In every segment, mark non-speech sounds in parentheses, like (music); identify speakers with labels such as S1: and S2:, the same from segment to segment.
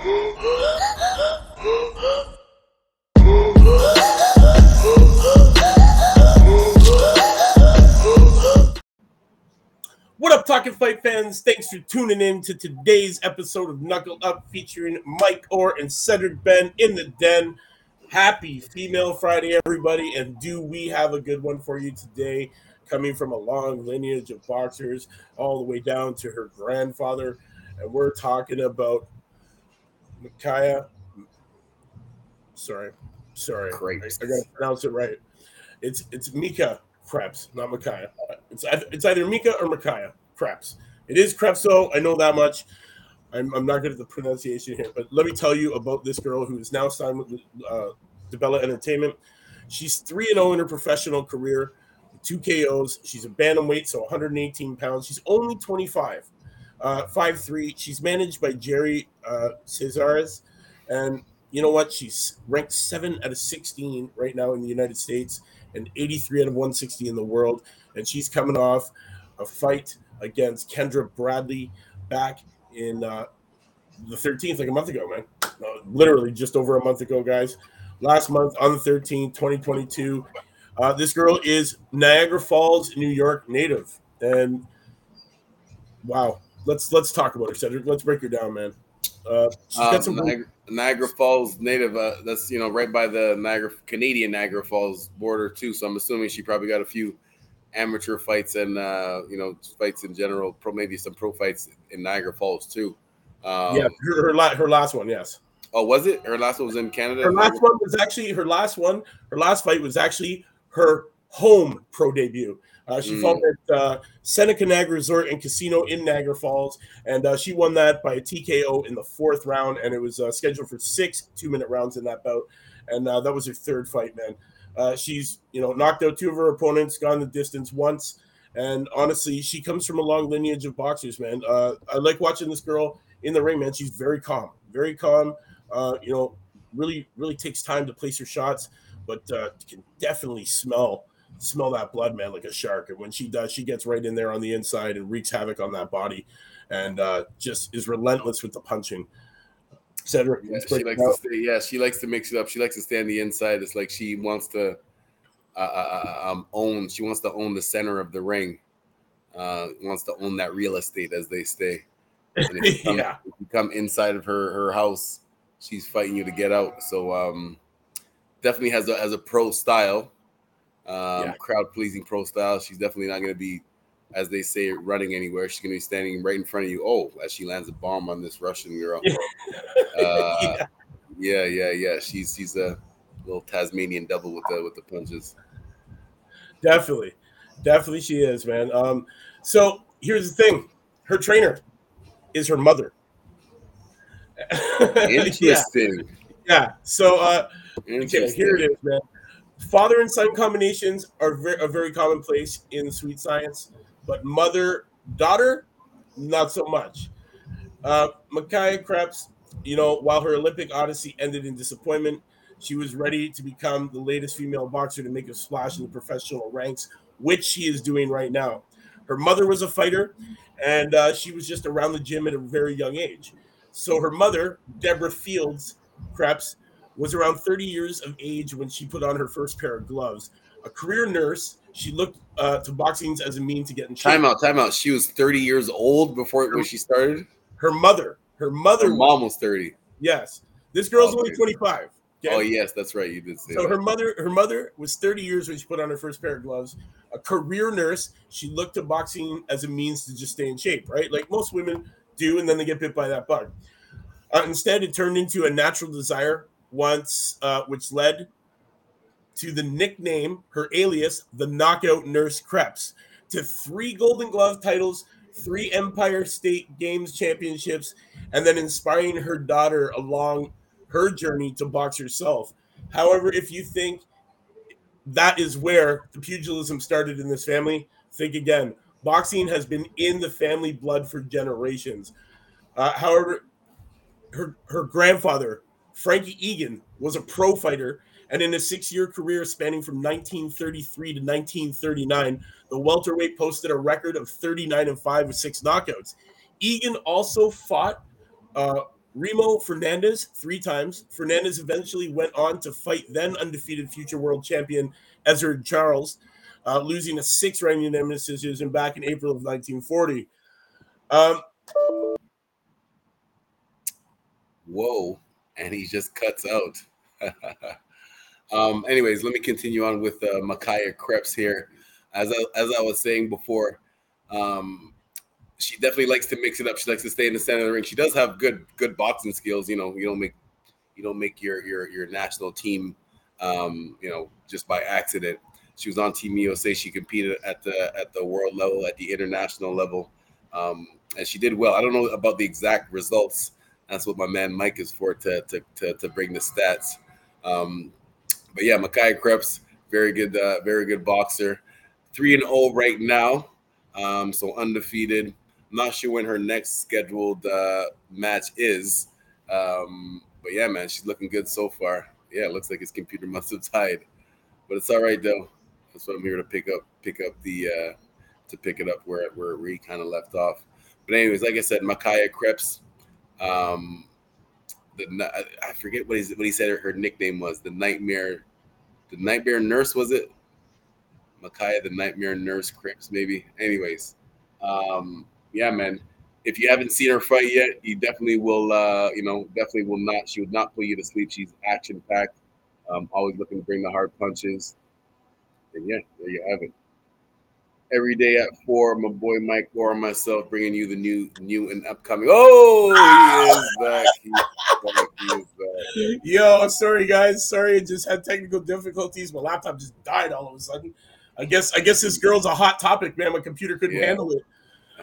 S1: What up, Talking Fight fans? Thanks for tuning in to today's episode of Knuckle Up featuring Mike Orr and Cedric Ben in the den. Happy Female Friday, everybody, and do we have a good one for you today? Coming from a long lineage of boxers, all the way down to her grandfather, and we're talking about Micaiah. Sorry, sorry,
S2: Great.
S1: I, I gotta pronounce it right. It's it's Mika Krebs, not Micaiah. It's either, it's either Mika or Micaiah Krebs. It is Krebs, though. I know that much. I'm, I'm not good at the pronunciation here, but let me tell you about this girl who is now signed with uh, DiBella Entertainment. She's 3 and 0 in her professional career, two KOs. She's a bantamweight, so 118 pounds. She's only 25, uh, 5'3. She's managed by Jerry uh, Cesares. And you know what? She's ranked 7 out of 16 right now in the United States and 83 out of 160 in the world. And she's coming off a fight against Kendra Bradley back in uh, the 13th, like a month ago, man. Uh, literally just over a month ago, guys. Last month on the 13th, 2022. Uh, this girl is Niagara Falls, New York native, and wow, let's let's talk about her. Cedric, let's break her down, man. Uh, she's got
S2: Um,
S1: some.
S2: Niagara, Niagara Falls native. Uh, that's you know right by the Niagara Canadian Niagara Falls border too. So I'm assuming she probably got a few amateur fights and uh, you know fights in general. Pro maybe some pro fights in Niagara Falls too. Um,
S1: yeah, her her, la- her last one, yes.
S2: Oh, was it? Her last one was in Canada.
S1: Her last one was actually her last one. Her last fight was actually her home pro debut. Uh, she
S2: Mm.
S1: fought at uh, Seneca Niagara Resort and Casino in Niagara Falls, and uh, she won that by a TKO in the fourth round. And it was uh, scheduled for six two-minute rounds in that bout, and uh, that was her third fight, man. Uh, she's you know knocked out two of her opponents, gone the distance once, and honestly, she comes from a long lineage of boxers, man. Uh, I like watching this girl in the ring, man. She's very calm, very calm. Uh, you know, really, really takes time to place her shots, but uh, can definitely smell smell that blood, man, like a shark. And when she does, she gets right in there on the inside and wreaks havoc on that body, and uh, just is relentless with the punching. Cedric,
S2: Yeah, she likes to stay. Yeah, she likes to mix it up. She likes to stay on the inside. It's like she wants to uh, uh, uh, um, own. She wants to own the center of the ring. Uh, wants to own that real estate, as they say. And if you (laughs) come,
S1: Yeah.
S2: if you come inside of her her house, she's fighting you to get out. So um, definitely has a has a pro style, um,
S1: Yeah.
S2: crowd pleasing pro style. She's definitely not going to be, as they say, running anywhere. She's going to be standing right in front of you. Oh, as she lands a bomb on this Russian girl. (laughs) Uh,
S1: yeah.
S2: yeah, yeah, yeah. She's she's a little Tasmanian devil with the with the punches.
S1: Definitely, definitely, she is, man. Um, so here's the thing: her trainer is her mother. (laughs) yeah,
S2: Interesting.
S1: yeah. So uh, okay, here it is, man. Father and son combinations are very, are very commonplace in sweet science, but mother daughter, not so much. Uh, Micaiah Krebs, you know, while her Olympic odyssey ended in disappointment, she was ready to become the latest female boxer to make a splash in the professional ranks, which she is doing right now. Her mother was a fighter, and uh, she was just around the gym at a very young age. So her mother, Deborah Fields Krebs, was around 30 years of age when she put on her first pair of gloves. A career nurse, she looked uh, to boxing as a mean to get in shape.
S2: Time out, time out. She was 30 years old before when she started.
S1: Her mother, her mother,
S2: Her mom was 30.
S1: yes, this girl's only 25. okay?
S2: Oh yes, that's right. You did say
S1: So
S2: that.
S1: her mother, her mother was 30 years when she put on her first pair of gloves. A career nurse, she looked to boxing as a means to just stay in shape, right? Like most women do, and then they get bit by that bug. Uh, instead, it turned into a natural desire once, uh, which led to the nickname, her alias, the Knockout Nurse Krebs, to three Golden Glove titles, three Empire State Games championships, and then inspiring her daughter along her journey to box herself. However, if you think that is where the pugilism started in this family, think again. Boxing has been in the family blood for generations. Uh, however, her her grandfather Frankie Egan was a pro fighter, and in a six-year career spanning from 1933 to 1939, the welterweight posted a record of 39 and five with six knockouts. Egan also fought uh, Remo Fernandez three times. Fernandez eventually went on to fight then undefeated future world champion Ezzard Charles, uh, losing a six round unanimous decision back in April of 1940. Um,
S2: Whoa. And he just cuts out. (laughs) um, anyways, let me continue on with uh, Makaya Krebs here. As I, as I was saying before, um, she definitely likes to mix it up. She likes to stay in the center of the ring. She does have good good boxing skills. You know, you don't make you don't make your your your national team, um, you know, just by accident. She was on Team USA. She competed at the at the world level, at the international level, um, and she did well. I don't know about the exact results. That's what my man Mike is for to to to, to bring the stats. Um, but yeah, Makai Krebs, very good, uh, very good boxer. Three and zero oh right now, um, so undefeated. I'm not sure when her next scheduled uh, match is. Um, but yeah, man, she's looking good so far. Yeah, it looks like his computer (laughs) must have died, but it's all right though. That's what I'm here to pick up, pick up the, uh, to pick it up where where we kind of left off. But anyways, like I said, Makaya Krebs, um, the I forget what he what he said her, nickname was. The nightmare, the nightmare nurse was it? Makaya, the nightmare nurse Krebs, maybe. Anyways, um, yeah, man. If you haven't seen her fight yet, you definitely will. Uh, you know, definitely will not. She would not put you to sleep. She's action packed. Um, always looking to bring the hard punches. And yeah, there you have it. Every day at four, my boy Mike or myself bringing you the new, new and upcoming. Oh, he is (laughs) back. He is back. He is
S1: back. Yo, sorry guys. Sorry, I just had technical difficulties. My laptop just died all of a sudden. I guess I guess this girl's a hot topic, man. My computer couldn't yeah. handle it.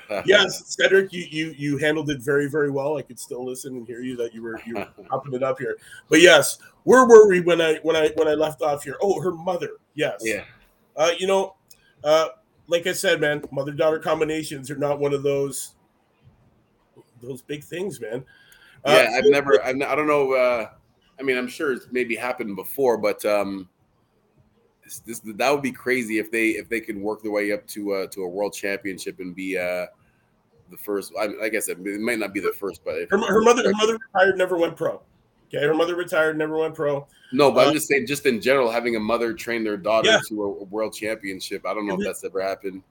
S1: (laughs) yes, Cedric, you you you handled it very very well. I could still listen and hear you that you were you were (laughs) popping it up here. But yes, where were we when I when I when I left off here? Oh, her mother. Yes.
S2: Yeah.
S1: Uh, you know, uh, like I said, man, mother daughter combinations are not one of those those big things, man.
S2: Uh, yeah, I've never. I've, I don't know. Uh, I mean, I'm sure it's maybe happened before, but um, this, this, that would be crazy if they if they could work their way up to uh, to a world championship and be uh, the first. I mean, like I said, it might not be the first, but
S1: her, her mother her mother retired, never went pro. Okay, her mother retired, never went pro.
S2: No, but uh, I'm just saying, just in general, having a mother train their daughter yeah. to a, a, world championship. I don't know if that's ever happened.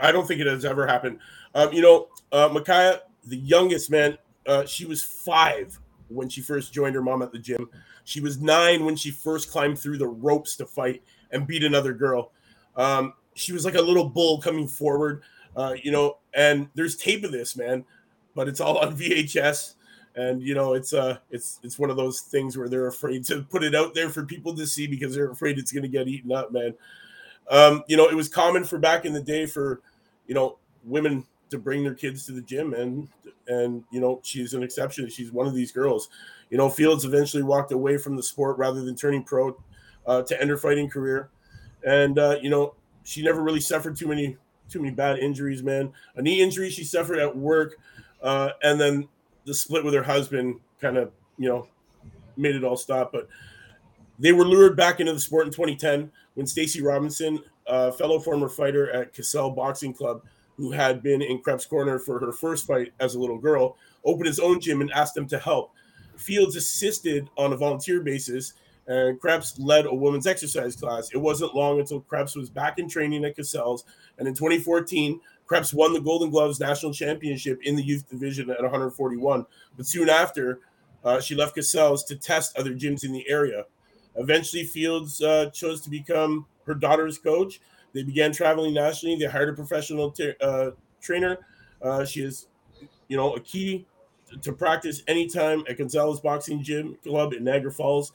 S1: I don't think it has ever happened. Um, you know, uh, Micaiah, the youngest man, uh, she was five when she first joined her mom at the gym. She was nine when she first climbed through the ropes to fight and beat another girl. Um, she was like a little bull coming forward, uh, you know. And there's tape of this, man, but it's all on (laughs) VHS. And you know, it's uh, it's it's one of those things where they're afraid to put it out there for people to see because they're afraid it's going to get eaten up, man. Um, you know, it was common for back in the day for, you know, women to bring their kids to the gym, and and you know, she's an exception. She's one of these girls. You know, Fields eventually walked away from the sport rather than turning pro uh, to end her fighting career. And uh, you know, she never really suffered too many too many bad injuries, man. A knee injury she suffered at work, uh, and then the split with her husband kind of you know made it all stop. But they were lured back into the sport in 2010 when Stacy Robinson, a fellow former fighter at Cassell Boxing Club, who had been in Krebs' corner for her first fight as a little girl, opened his own gym and asked them to help. Fields assisted on a volunteer basis and Krebs led a women's exercise class. It wasn't long until Krebs was back in training at Cassell's, and in 2014, Krebs won the Golden Gloves national championship in the youth division at 141. But soon after, uh, she left Cassell's to test other gyms in the area. Eventually, Fields uh, chose to become her daughter's coach. They began traveling nationally. They hired a professional t- uh, trainer. Uh, she is, you know, a key to practice anytime at Gonzalez Boxing Gym Club in Niagara Falls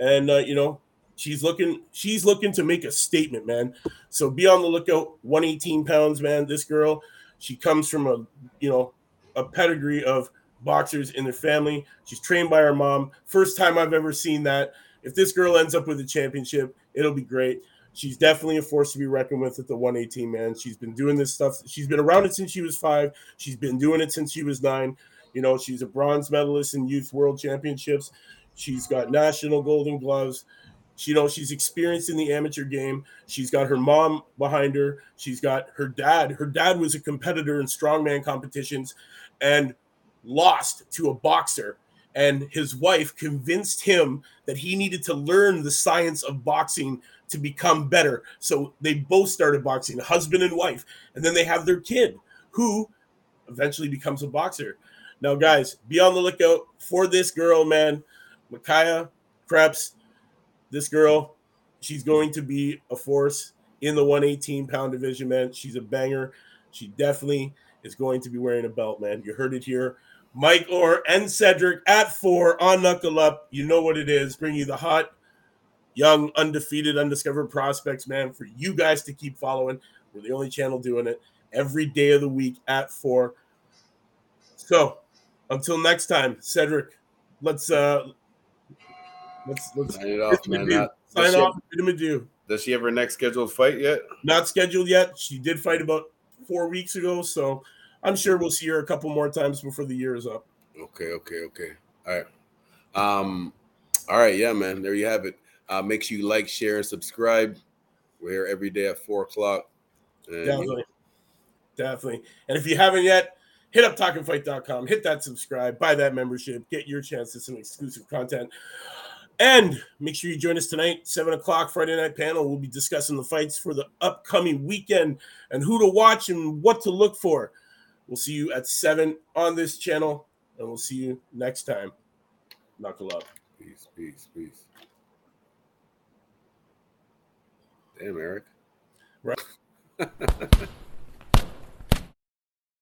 S1: and uh, you know she's looking she's looking to make a statement, man. So be on the lookout. 118 pounds, man. This girl, she comes from a you know a pedigree of boxers in their family. She's trained by her mom. First time I've ever seen that. If this girl ends up with a championship, it'll be great. She's definitely a force to be reckoned with at the 118, man. She's been doing this stuff. She's been around it since she was five. She's been doing it since she was nine. You know, she's a bronze medalist in youth world championships. She's got national golden gloves. She, you know, she's experienced in the amateur game. She's got her mom behind her. She's got her dad. Her dad was a competitor in strongman competitions. And lost to a boxer, and his wife convinced him that he needed to learn the science of boxing to become better. So they both started boxing, husband and wife, and then they have their kid who eventually becomes a boxer. Now, guys, be on the lookout for this girl, man. Micaiah Krebs, this girl, she's going to be a force in the 118 pound division, man. She's a banger. She definitely is going to be wearing a belt, man. You heard it here. Mike Orr and Cedric at four on Knuckle Up. You know what it is. Bring you the hot, young, undefeated, undiscovered prospects, man, for you guys to keep following. We're the only channel doing it every day of the week at four. So until next time, Cedric, let's uh let's let's
S2: Sign it off, man. Not-
S1: sign
S2: does, she,
S1: off. Bid him adieu.
S2: does she have her next scheduled fight yet?
S1: Not scheduled yet. She did fight about four weeks ago, so I'm sure we'll see her a couple more times before the year is up.
S2: Okay, okay, okay. All right. Um, all right, yeah, man. There you have it. Uh, make sure you like, share, and subscribe. We're here every day at four o'clock. And
S1: Definitely. Definitely. And if you haven't yet, hit up talkingfight.com, hit that subscribe, buy that membership, get your chance to some exclusive content. And make sure you join us tonight, 7 o'clock Friday night panel. We'll be discussing the fights for the upcoming weekend and who to watch and what to look for. We'll see you at 7 on this channel, and we'll see you next time. Knuckle up.
S2: Peace, peace, peace. Damn, Eric.
S1: Right. (laughs)